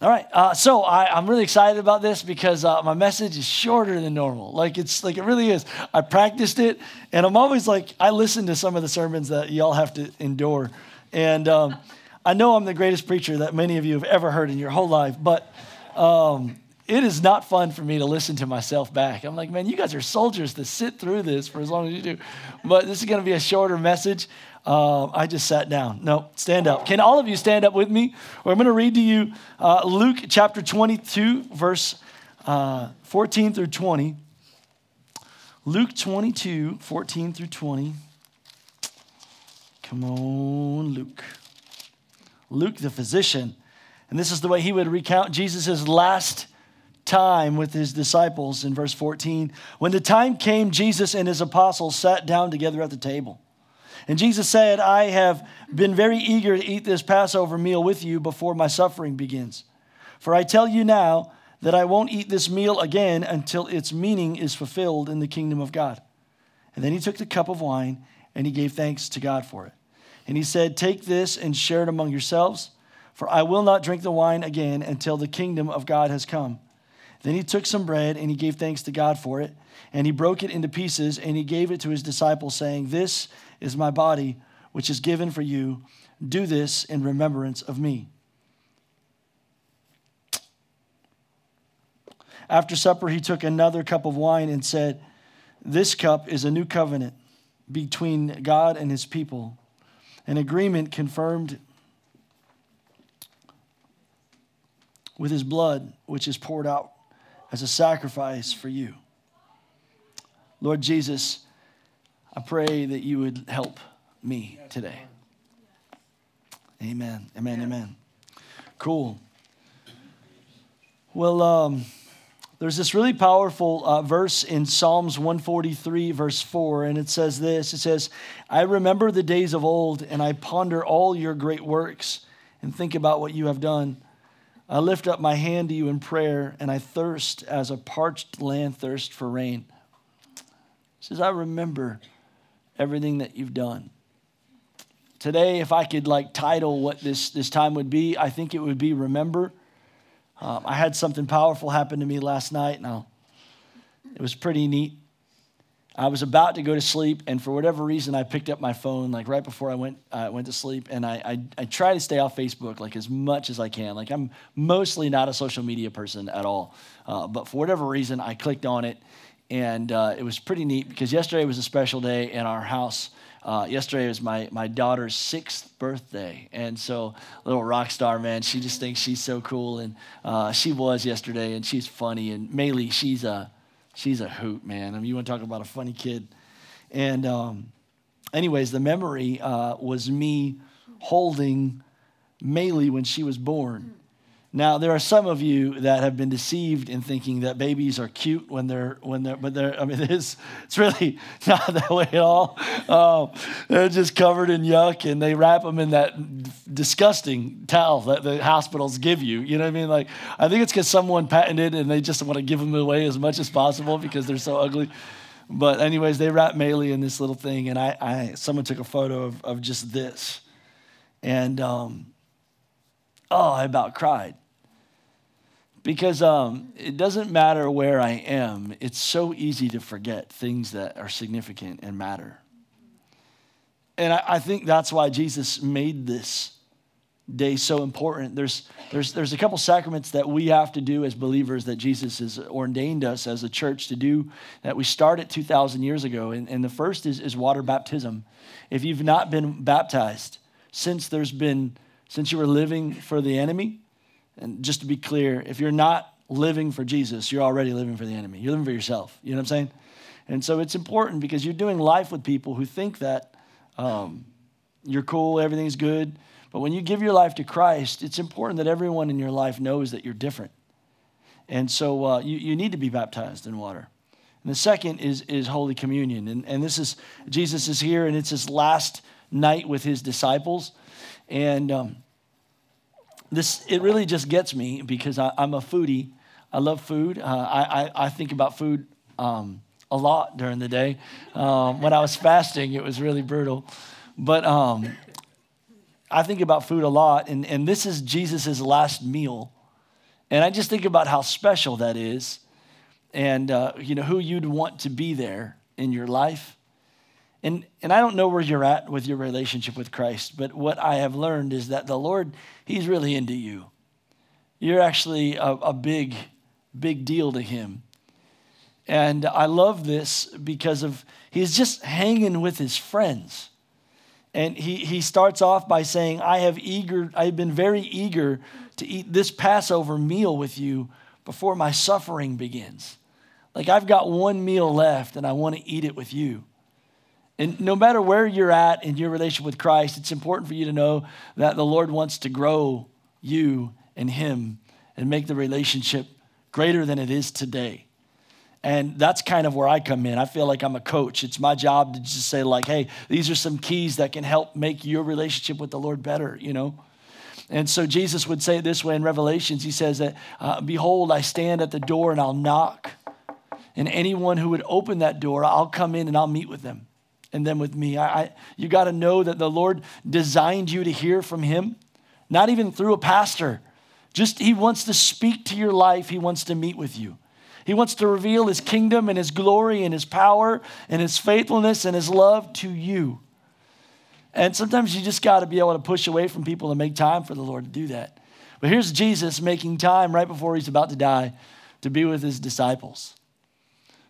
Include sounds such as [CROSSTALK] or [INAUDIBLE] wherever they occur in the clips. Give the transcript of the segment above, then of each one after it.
All right, uh, so I, am really excited about this because uh, my message is shorter than normal. Like it's like it really is. I practiced it, and I'm always like I listen to some of the sermons that y'all have to endure, and um, I know I'm the greatest preacher that many of you have ever heard in your whole life, but um, it is not fun for me to listen to myself back. I'm like, man, you guys are soldiers to sit through this for as long as you do, but this is going to be a shorter message. Uh, I just sat down. No, stand up. Can all of you stand up with me? Or I'm going to read to you uh, Luke chapter 22, verse uh, 14 through 20. Luke 22, 14 through 20. Come on, Luke. Luke, the physician. And this is the way he would recount Jesus' last time with his disciples in verse 14. When the time came, Jesus and his apostles sat down together at the table. And Jesus said, I have been very eager to eat this Passover meal with you before my suffering begins. For I tell you now that I won't eat this meal again until its meaning is fulfilled in the kingdom of God. And then he took the cup of wine and he gave thanks to God for it. And he said, Take this and share it among yourselves, for I will not drink the wine again until the kingdom of God has come. Then he took some bread and he gave thanks to God for it, and he broke it into pieces and he gave it to his disciples, saying, This is my body, which is given for you. Do this in remembrance of me. After supper, he took another cup of wine and said, This cup is a new covenant between God and his people, an agreement confirmed with his blood, which is poured out as a sacrifice for you. Lord Jesus, I pray that you would help me today. Amen. Amen. Amen. Cool. Well, um, there's this really powerful uh, verse in Psalms 143, verse 4, and it says this It says, I remember the days of old, and I ponder all your great works and think about what you have done. I lift up my hand to you in prayer, and I thirst as a parched land thirsts for rain. It says, I remember everything that you've done. Today, if I could like title what this, this time would be, I think it would be Remember. Um, I had something powerful happen to me last night. Now, it was pretty neat. I was about to go to sleep, and for whatever reason, I picked up my phone like right before I went uh, went to sleep, and I, I, I try to stay off Facebook like as much as I can. Like I'm mostly not a social media person at all, uh, but for whatever reason, I clicked on it, and uh, it was pretty neat because yesterday was a special day in our house. Uh, yesterday was my, my daughter's sixth birthday. And so, little rock star, man, she just thinks she's so cool. And uh, she was yesterday, and she's funny. And Maylee, she's a, she's a hoot, man. I mean, you want to talk about a funny kid. And, um, anyways, the memory uh, was me holding Maylee when she was born. Now, there are some of you that have been deceived in thinking that babies are cute when they're, when they're, but they're, I mean, [LAUGHS] it is, it's really [LAUGHS] not that way at all. Um, they're just covered in yuck and they wrap them in that disgusting towel that the hospitals give you. You know what I mean? Like, I think it's because someone patented and they just want to give them away as much as possible because they're so ugly. But, anyways, they wrap Maylee in this little thing and I, I someone took a photo of, of just this. And, um, oh, I about cried. Because um, it doesn't matter where I am, it's so easy to forget things that are significant and matter. And I, I think that's why Jesus made this day so important. There's, there's, there's a couple sacraments that we have to do as believers that Jesus has ordained us as a church to do that we started 2,000 years ago. And, and the first is, is water baptism. If you've not been baptized since there's been since you were living for the enemy. And just to be clear, if you're not living for Jesus, you're already living for the enemy. You're living for yourself. You know what I'm saying? And so it's important because you're doing life with people who think that um, you're cool, everything's good. But when you give your life to Christ, it's important that everyone in your life knows that you're different. And so uh, you, you need to be baptized in water. And the second is, is Holy Communion. And, and this is, Jesus is here, and it's his last night with his disciples. And um, this, it really just gets me because I, am a foodie. I love food. Uh, I, I, I, think about food um, a lot during the day. Um, when I was fasting, it was really brutal. But um, I think about food a lot. And, and this is Jesus' last meal And I just think about how special that is and, uh, you know, who you'd want to be there in your life. And, and I don't know where you're at with your relationship with Christ, but what I have learned is that the Lord, He's really into you. You're actually a, a big, big deal to Him. And I love this because of He's just hanging with His friends. And he, he starts off by saying, I have eager, I've been very eager to eat this Passover meal with you before my suffering begins. Like I've got one meal left and I want to eat it with you. And no matter where you're at in your relationship with Christ, it's important for you to know that the Lord wants to grow you and Him and make the relationship greater than it is today. And that's kind of where I come in. I feel like I'm a coach. It's my job to just say, like, hey, these are some keys that can help make your relationship with the Lord better, you know? And so Jesus would say it this way in Revelations He says that, uh, Behold, I stand at the door and I'll knock. And anyone who would open that door, I'll come in and I'll meet with them and then with me. I, I you got to know that the Lord designed you to hear from Him, not even through a pastor. Just He wants to speak to your life, He wants to meet with you. He wants to reveal His kingdom and His glory and His power and His faithfulness and His love to you. And sometimes you just got to be able to push away from people and make time for the Lord to do that. But here's Jesus making time right before He's about to die to be with His disciples.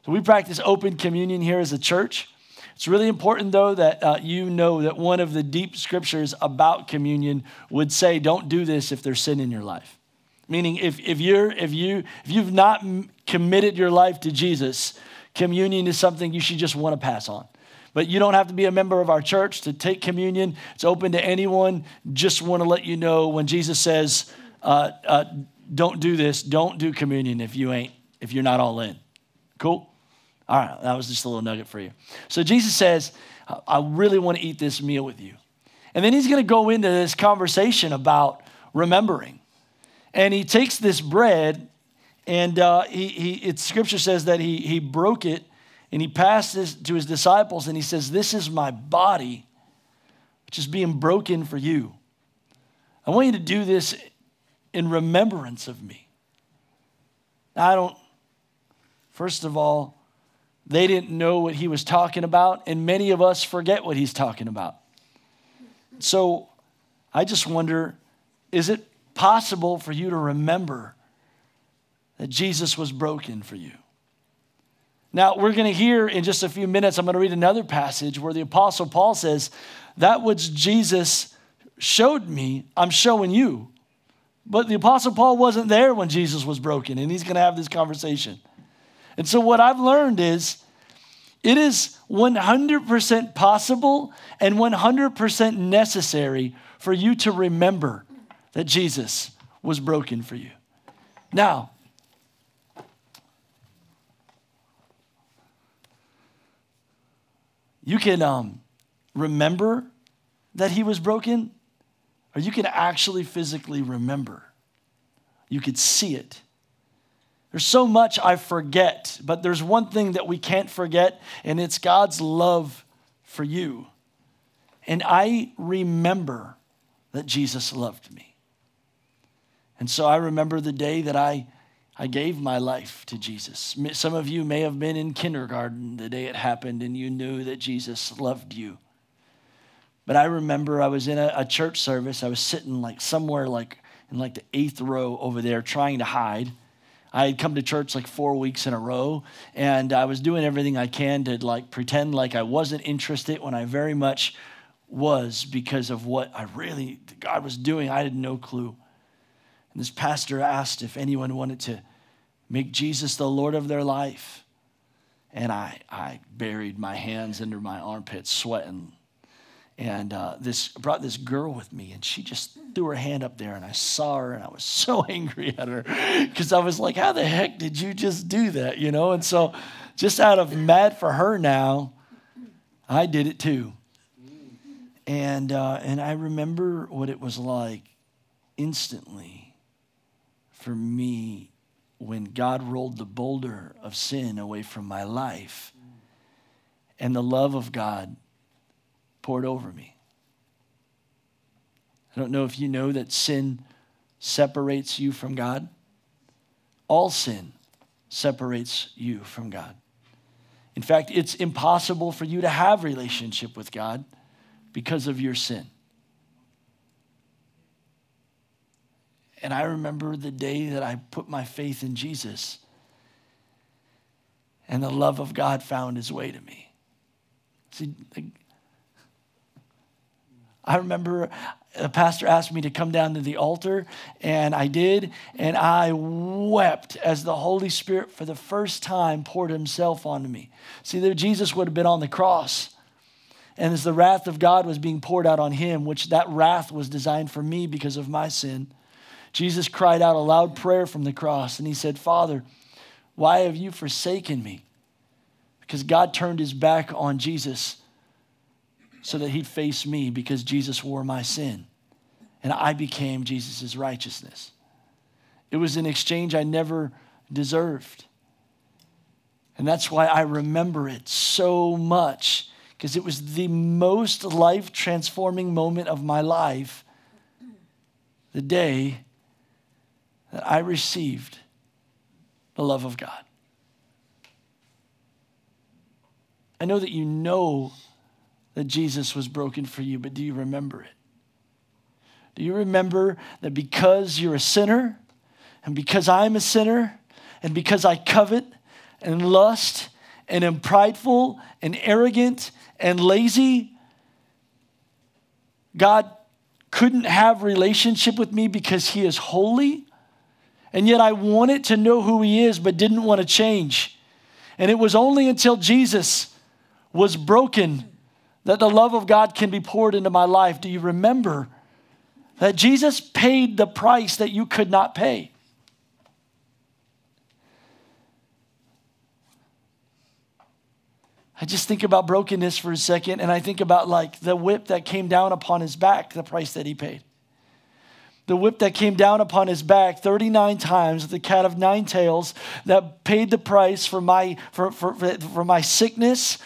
So we practice open communion here as a church. It's really important, though, that uh, you know that one of the deep scriptures about communion would say, don't do this if there's sin in your life. Meaning, if, if, you're, if, you, if you've not committed your life to Jesus, communion is something you should just want to pass on. But you don't have to be a member of our church to take communion. It's open to anyone. Just want to let you know when Jesus says, uh, uh, don't do this, don't do communion if you ain't, if you're not all in. Cool? All right, that was just a little nugget for you. So Jesus says, I really want to eat this meal with you. And then he's going to go into this conversation about remembering. And he takes this bread, and uh, he, he, it, scripture says that he, he broke it and he passed this to his disciples, and he says, This is my body, which is being broken for you. I want you to do this in remembrance of me. I don't, first of all, they didn't know what he was talking about, and many of us forget what he's talking about. So I just wonder is it possible for you to remember that Jesus was broken for you? Now, we're going to hear in just a few minutes, I'm going to read another passage where the Apostle Paul says, That which Jesus showed me, I'm showing you. But the Apostle Paul wasn't there when Jesus was broken, and he's going to have this conversation. And so, what I've learned is it is 100% possible and 100% necessary for you to remember that Jesus was broken for you. Now, you can um, remember that he was broken, or you can actually physically remember. You could see it. There's so much I forget, but there's one thing that we can't forget, and it's God's love for you. And I remember that Jesus loved me. And so I remember the day that I, I gave my life to Jesus. Some of you may have been in kindergarten the day it happened, and you knew that Jesus loved you. But I remember I was in a, a church service. I was sitting like somewhere like in like the eighth row over there trying to hide I had come to church like four weeks in a row, and I was doing everything I can to like pretend like I wasn't interested when I very much was because of what I really God was doing. I had no clue. And this pastor asked if anyone wanted to make Jesus the Lord of their life. And I, I buried my hands under my armpits, sweating, and uh, this brought this girl with me and she just threw her hand up there and i saw her and i was [LAUGHS] so angry at her because i was like how the heck did you just do that? You know? And so just out of mad for her now i did it too. And uh, and i remember what it was like instantly for me when god rolled the boulder of sin away from my life and the love of god poured over me. I don't know if you know that sin separates you from God. All sin separates you from God. In fact, it's impossible for you to have relationship with God because of your sin. And I remember the day that I put my faith in Jesus and the love of God found his way to me. See, I remember a pastor asked me to come down to the altar, and I did, and I wept as the Holy Spirit for the first time poured himself onto me. See, there Jesus would have been on the cross. And as the wrath of God was being poured out on him, which that wrath was designed for me because of my sin, Jesus cried out a loud prayer from the cross, and he said, Father, why have you forsaken me? Because God turned his back on Jesus so that he'd face me because Jesus wore my sin and I became Jesus' righteousness. It was an exchange I never deserved. And that's why I remember it so much because it was the most life transforming moment of my life the day that I received the love of God. I know that you know that Jesus was broken for you, but do you remember it? Do you remember that because you're a sinner, and because I'm a sinner, and because I covet and lust and am prideful and arrogant and lazy, God couldn't have relationship with me because he is holy? And yet I wanted to know who he is, but didn't want to change. And it was only until Jesus was broken that the love of God can be poured into my life. Do you remember that Jesus paid the price that you could not pay? I just think about brokenness for a second, and I think about like the whip that came down upon his back, the price that he paid the whip that came down upon his back 39 times, the cat of nine tails that paid the price for my, for, for, for my sickness,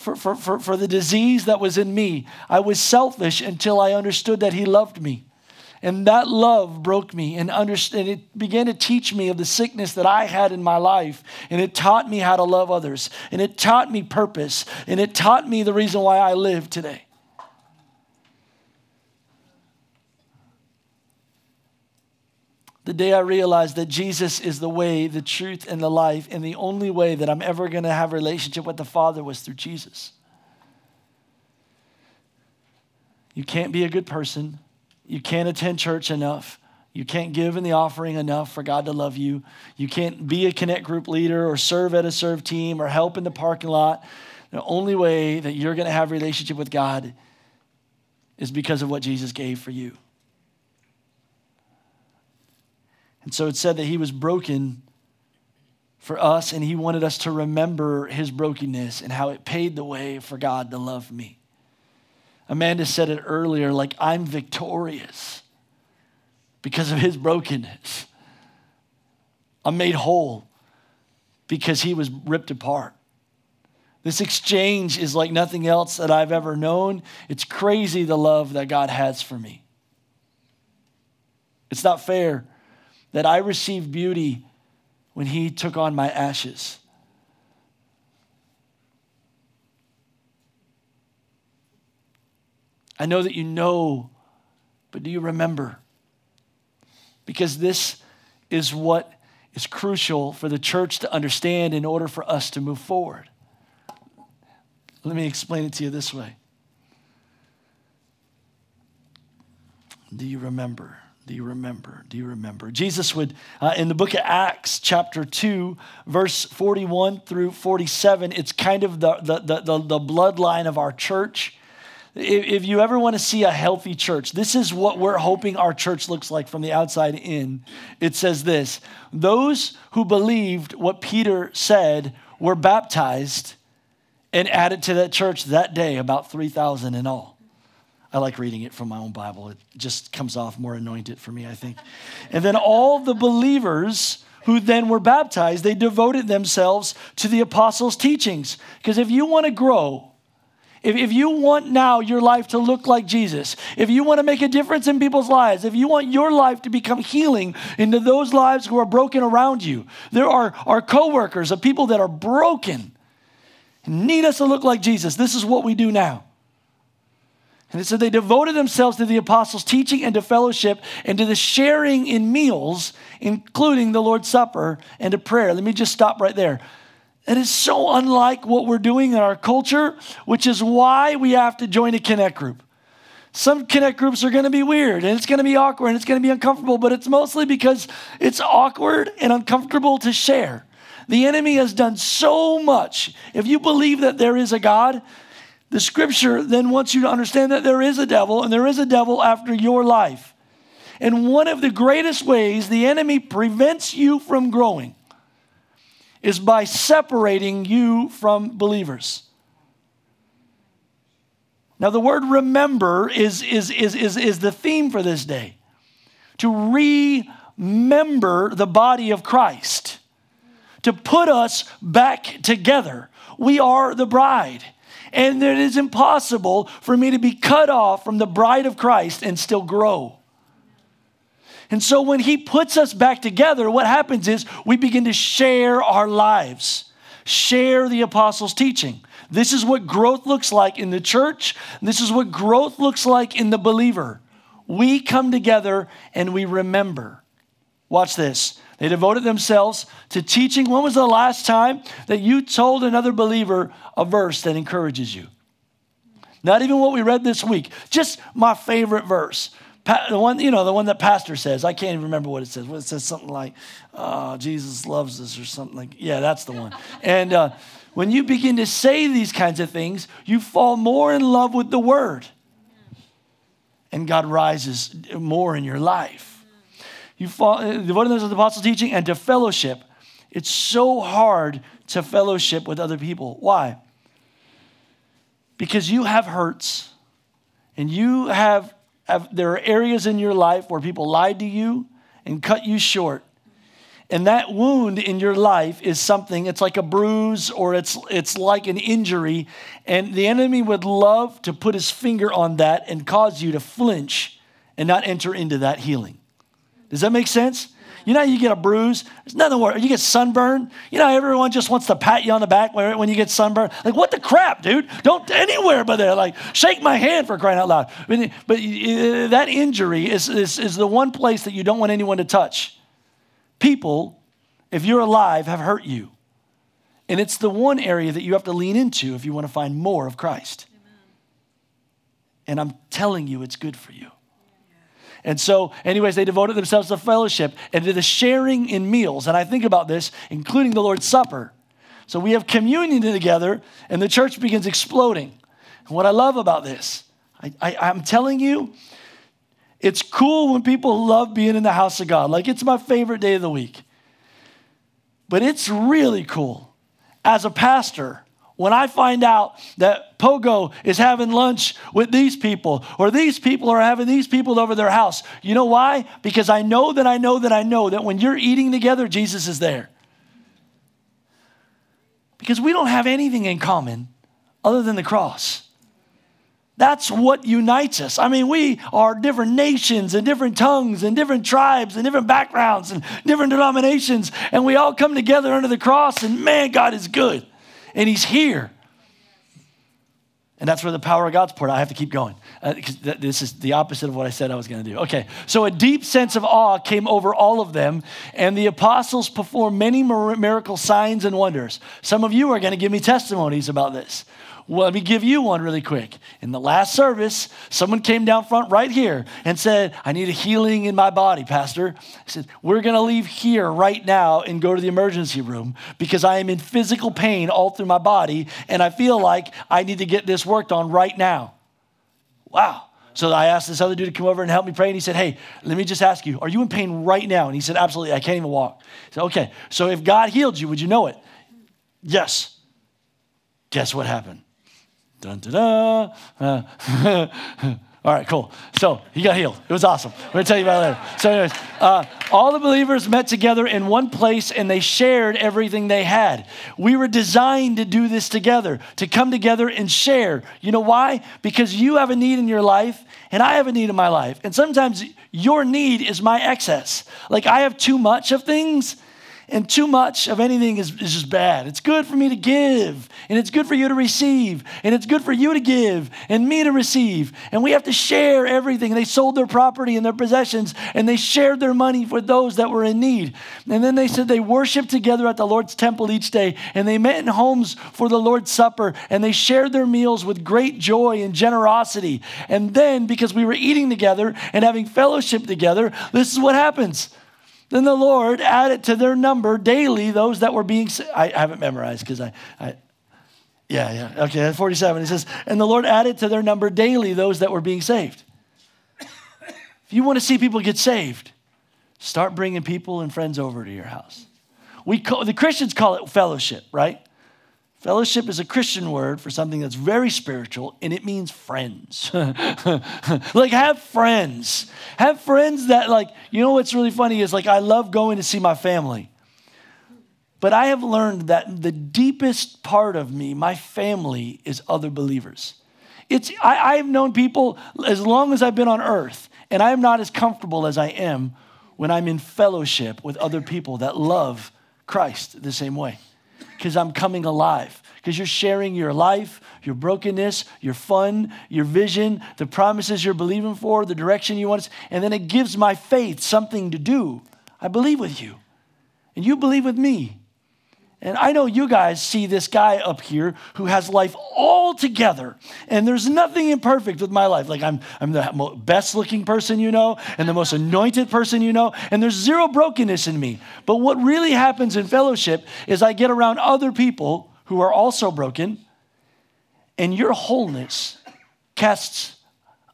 for, for, for, for the disease that was in me. I was selfish until I understood that he loved me. And that love broke me and, understand, it began to teach me of the sickness that I had in my life. And it taught me how to love others. And it taught me purpose. And it taught me the reason why I live today. The day I realized that Jesus is the way, the truth, and the life, and the only way that I'm ever going to have a relationship with the Father was through Jesus. You can't be a good person. You can't attend church enough. You can't give in the offering enough for God to love you. You can't be a connect group leader or serve at a serve team or help in the parking lot. The only way that you're going to have a relationship with God is because of what Jesus gave for you. And so it said that he was broken for us, and he wanted us to remember his brokenness and how it paid the way for God to love me. Amanda said it earlier like, I'm victorious because of his brokenness. I'm made whole because he was ripped apart. This exchange is like nothing else that I've ever known. It's crazy the love that God has for me. It's not fair that I received beauty when he took on my ashes. I know that you know, but do you remember? Because this is what is crucial for the church to understand in order for us to move forward. Let me explain it to you this way. Do you remember? Do you remember? Do you remember? Jesus would, uh, in the book of Acts, chapter 2, verse 41 through 47, it's kind of the, the, the, the, the bloodline of our church. If, if you ever want to see a healthy church, this is what we're hoping our church looks like from the outside in. It says this Those who believed what Peter said were baptized and added to that church that day, about 3,000 in all. I like reading it from my own Bible. It just comes off more anointed for me, I think. And then all the believers who then were baptized, they devoted themselves to the apostles' teachings. Because if you want to grow If, if you want now your life to look like Jesus, if you want to make a difference in people's lives, if you want your life to become healing into those lives who are broken around you, there are, are coworkers of people that are broken need us to look like Jesus. This is what we do now. And it said they devoted themselves to the apostles' teaching and to fellowship and to the sharing in meals, including the Lord's Supper and to prayer. Let me just stop right there. It is so unlike what we're doing in our culture, which is why we have to join a connect group. Some connect groups are going to be weird and it's going to be awkward and it's going to be uncomfortable, but it's mostly because it's awkward and uncomfortable to share. The enemy has done so much. If you believe that there is a God, the scripture then wants you to understand that there is a devil and there is a devil after your life. And one of the greatest ways the enemy prevents you from growing is by separating you from believers. Now, the word remember is, is, is, is, is the theme for this day to remember the body of Christ, to put us back together. We are the bride. And it is impossible for me to be cut off from the bride of Christ and still grow. And so when he puts us back together, what happens is we begin to share our lives, share the apostles' teaching. This is what growth looks like in the church. This is what growth looks like in the believer. We come together and we remember. Watch this. They devoted themselves to teaching. When was the last time that you told another believer a verse that encourages you? Not even what we read this week, just my favorite verse the one, you know, the one that pastor says. I can't even remember what it says. It says something like, oh, Jesus loves us or something like, yeah, that's the one. and uh, when you begin to say these kinds of things, you fall more in love with the word. And God rises more in your life. You fall, devoted themselves to the apostles' teaching and to fellowship. It's so hard to fellowship with other people. Why? Because you have hurts and you have have, there are areas in your life where people lied to you and cut you short. And that wound in your life is something, it's like a bruise or it's, it's like an injury. And the enemy would love to put his finger on that and cause you to flinch and not enter into that healing. Does that make sense? You know, you get a bruise. There's nothing worse. You get sunburn. You know, everyone just wants to pat you on the back when you get sunburn. Like, what the crap, dude? Don't anywhere but there. Like, shake my hand for crying out loud. But, but that injury is, is, is the one place that you don't want anyone to touch. People, if you're alive, have hurt you. And it's the one area that you have to lean into if you want to find more of Christ. Amen. And I'm telling you, it's good for you. And so, anyways, they devoted themselves to fellowship and to the sharing in meals. And I think about this, including the Lord's Supper. So we have communion together, and the church begins exploding. And what I love about this, I, I, I'm telling you, it's cool when people love being in the house of God. Like it's my favorite day of the week. But it's really cool as a pastor when I find out that Pogo is having lunch with these people, or these people are having these people over their house, you know why? Because I know that I know that I know that when you're eating together, Jesus is there. Because we don't have anything in common other than the cross. That's what unites us. I mean, we are different nations and different tongues and different tribes and different backgrounds and different denominations, and we all come together under the cross, and man, God is good and He's here. And that's where the power of God's poured. I have to keep going. Uh, this is the opposite of what I said I was going to do. Okay, so a deep sense of awe came over all of them, and the apostles performed many miracle signs and wonders. Some of you are going to give me testimonies about this. Well, let me give you one really quick. In the last service, someone came down front right here and said, I need a healing in my body, Pastor. I said, We're going to leave here right now and go to the emergency room because I am in physical pain all through my body and I feel like I need to get this worked on right now. Wow. So I asked this other dude to come over and help me pray, and he said, Hey, let me just ask you, are you in pain right now? And he said, Absolutely, I can't even walk. I said, Okay, so if God healed you, would you know it? Yes. Guess what happened? Dun, da, da. Uh, All right, cool. So he got healed. It was awesome. We're going to tell you about it later. So, anyways, uh, all the believers met together in one place and they shared everything they had. We were designed to do this together, to come together and share. You know why? Because you have a need in your life and I have a need in my life. And sometimes your need is my excess. Like I have too much of things and too much of anything is, is just bad. It's good for me to give, and it's good for you to receive, and it's good for you to give and me to receive. And we have to share everything. They sold their property and their possessions, and they shared their money for those that were in need. And then they said they worshiped together at the Lord's temple each day, and they met in homes for the Lord's supper, and they shared their meals with great joy and generosity. And then, because we were eating together and having fellowship together, this is what happens then the Lord added to their number daily those that were being saved. I haven't memorized because I, I, yeah, yeah. Okay, 47. He says, and the Lord added to their number daily those that were being saved. if you want to see people get saved, start bringing people and friends over to your house. We call, the Christians call it fellowship, right? Fellowship is a Christian word for something that's very spiritual and it means friends. [LAUGHS] like, have friends. Have friends that, like, you know what's really funny is, like, I love going to see my family. But I have learned that the deepest part of me, my family, is other believers. It's, I, I've known people as long as I've been on earth, and I am not as comfortable as I am when I'm in fellowship with other people that love Christ the same way because I'm coming alive. Because you're sharing your life, your brokenness, your fun, your vision, the promises you're believing for, the direction you want. And then it gives my faith something to do. I believe with you, and you believe with me. And I know you guys see this guy up here who has life all together, and there's nothing imperfect with my life. Like, I'm, I'm the best looking person you know, and the most anointed person you know, and there's zero brokenness in me. But what really happens in fellowship is I get around other people who are also broken, and your wholeness casts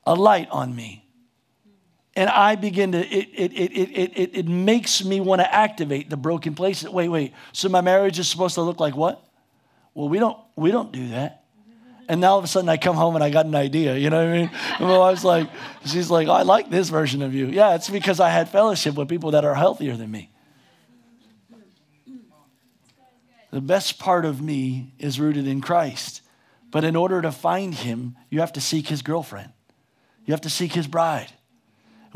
a light on me and I begin to, it, it, it, it, it, it makes me want to activate the broken places. Wait, wait, so my marriage is supposed to look like what? Well, we don't, we don't do that. And now all of a sudden I come home and I got an idea, you know what I mean? And my wife's like, she's like, oh, I like this version of you. Yeah, it's because I had fellowship with people that are healthier than me. The best part of me is rooted in Christ. But in order to find him, you have to seek his girlfriend. You have to seek his bride.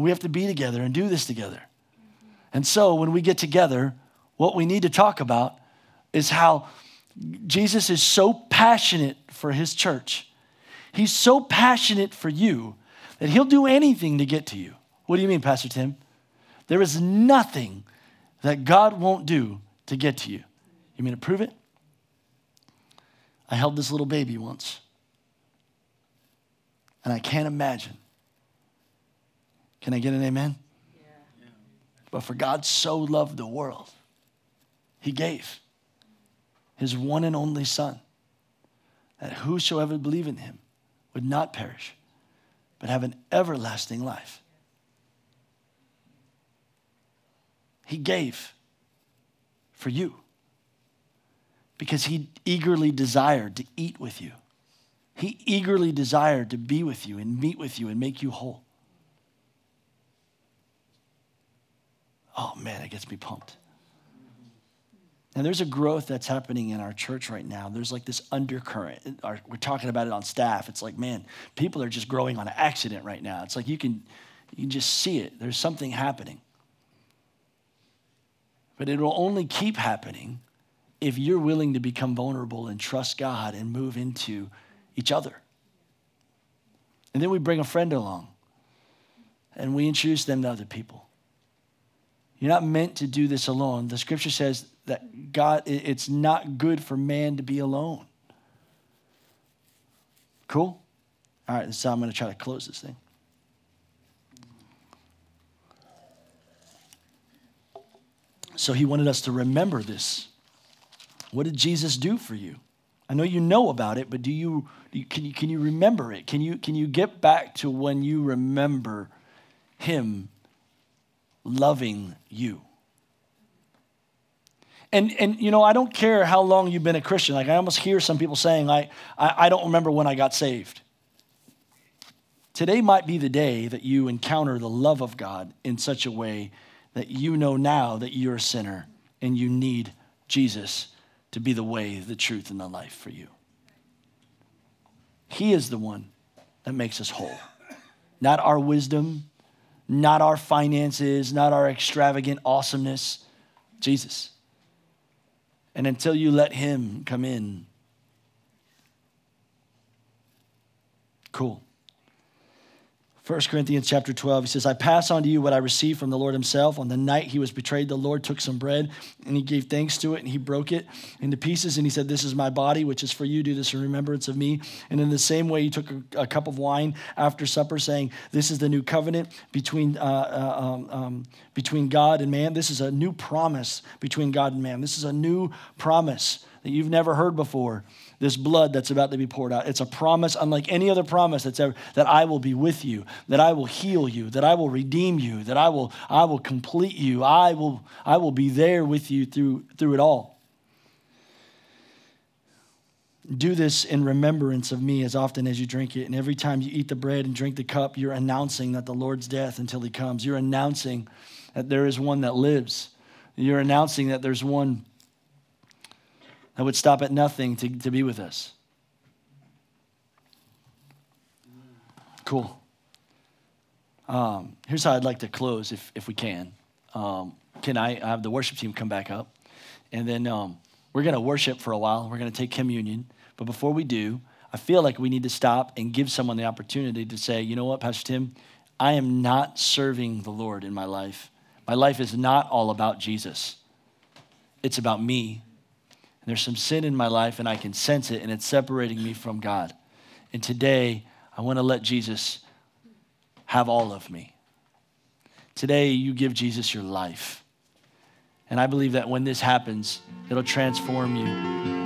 We have to be together and do this together. And so when we get together, what we need to talk about is how Jesus is so passionate for his church. He's so passionate for you that he'll do anything to get to you. What do you mean, Pastor Tim? There is nothing that God won't do to get to you. You mean to prove it? I held this little baby once. And I can't imagine can I get an amen? Yeah. But for God so loved the world, he gave his one and only Son, that whosoever believe in him would not perish, but have an everlasting life. He gave for you because he eagerly desired to eat with you. He eagerly desired to be with you and meet with you and make you whole. Oh man, it gets me pumped. And there's a growth that's happening in our church right now. There's like this undercurrent. We're talking about it on staff. It's like, man, people are just growing on accident right now. It's like you can, you can just see it. There's something happening. But it will only keep happening if you're willing to become vulnerable and trust God and move into each other. And then we bring a friend along and we introduce them to other people. You're not meant to do this alone. The scripture says that God, it's not good for man to be alone. Cool? All right, so I'm going to try to close this thing. So he wanted us to remember this. What did Jesus do for you? I know you know about it, but do you, can, you, can you remember it? Can you, can you get back to when you remember him loving you. And, and you know, I don't care how long you've been a Christian. Like I almost hear some people saying, I, I, I don't remember when I got saved. Today might be the day that you encounter the love of God in such a way that you know now that you're a sinner and you need Jesus to be the way, the truth, and the life for you. He is the one that makes us whole, not our wisdom, not our finances, not our extravagant awesomeness. Jesus. And until you let Him come in, cool. 1 Corinthians chapter 12, he says, I pass on to you what I received from the Lord himself. On the night he was betrayed, the Lord took some bread and he gave thanks to it and he broke it into pieces and he said, This is my body, which is for you. Do this in remembrance of me. And in the same way, he took a, a cup of wine after supper, saying, This is the new covenant between, uh, uh, um, um, between God and man. This is a new promise between God and man. This is a new promise that you've never heard before this blood that's about to be poured out. It's a promise unlike any other promise that's ever that I will be with you, that I will heal you, that I will redeem you, that I will I will complete you. I will I will be there with you through through it all. Do this in remembrance of me as often as you drink it. And every time you eat the bread and drink the cup, you're announcing that the Lord's death until he comes. You're announcing that there is one that lives. You're announcing that there's one that would stop at nothing to, to be with us. Cool. Um, here's how I'd like to close, if, if we can. Um, can I have the worship team come back up? And then um, we're going to worship for a while. We're going to take communion. But before we do, I feel like we need to stop and give someone the opportunity to say, you know what, Pastor Tim, I am not serving the Lord in my life. My life is not all about Jesus, it's about me there's some sin in my life and I can sense it and it's separating me from God. And today, I want to let Jesus have all of me. Today, you give Jesus your life. And I believe that when this happens, it'll transform you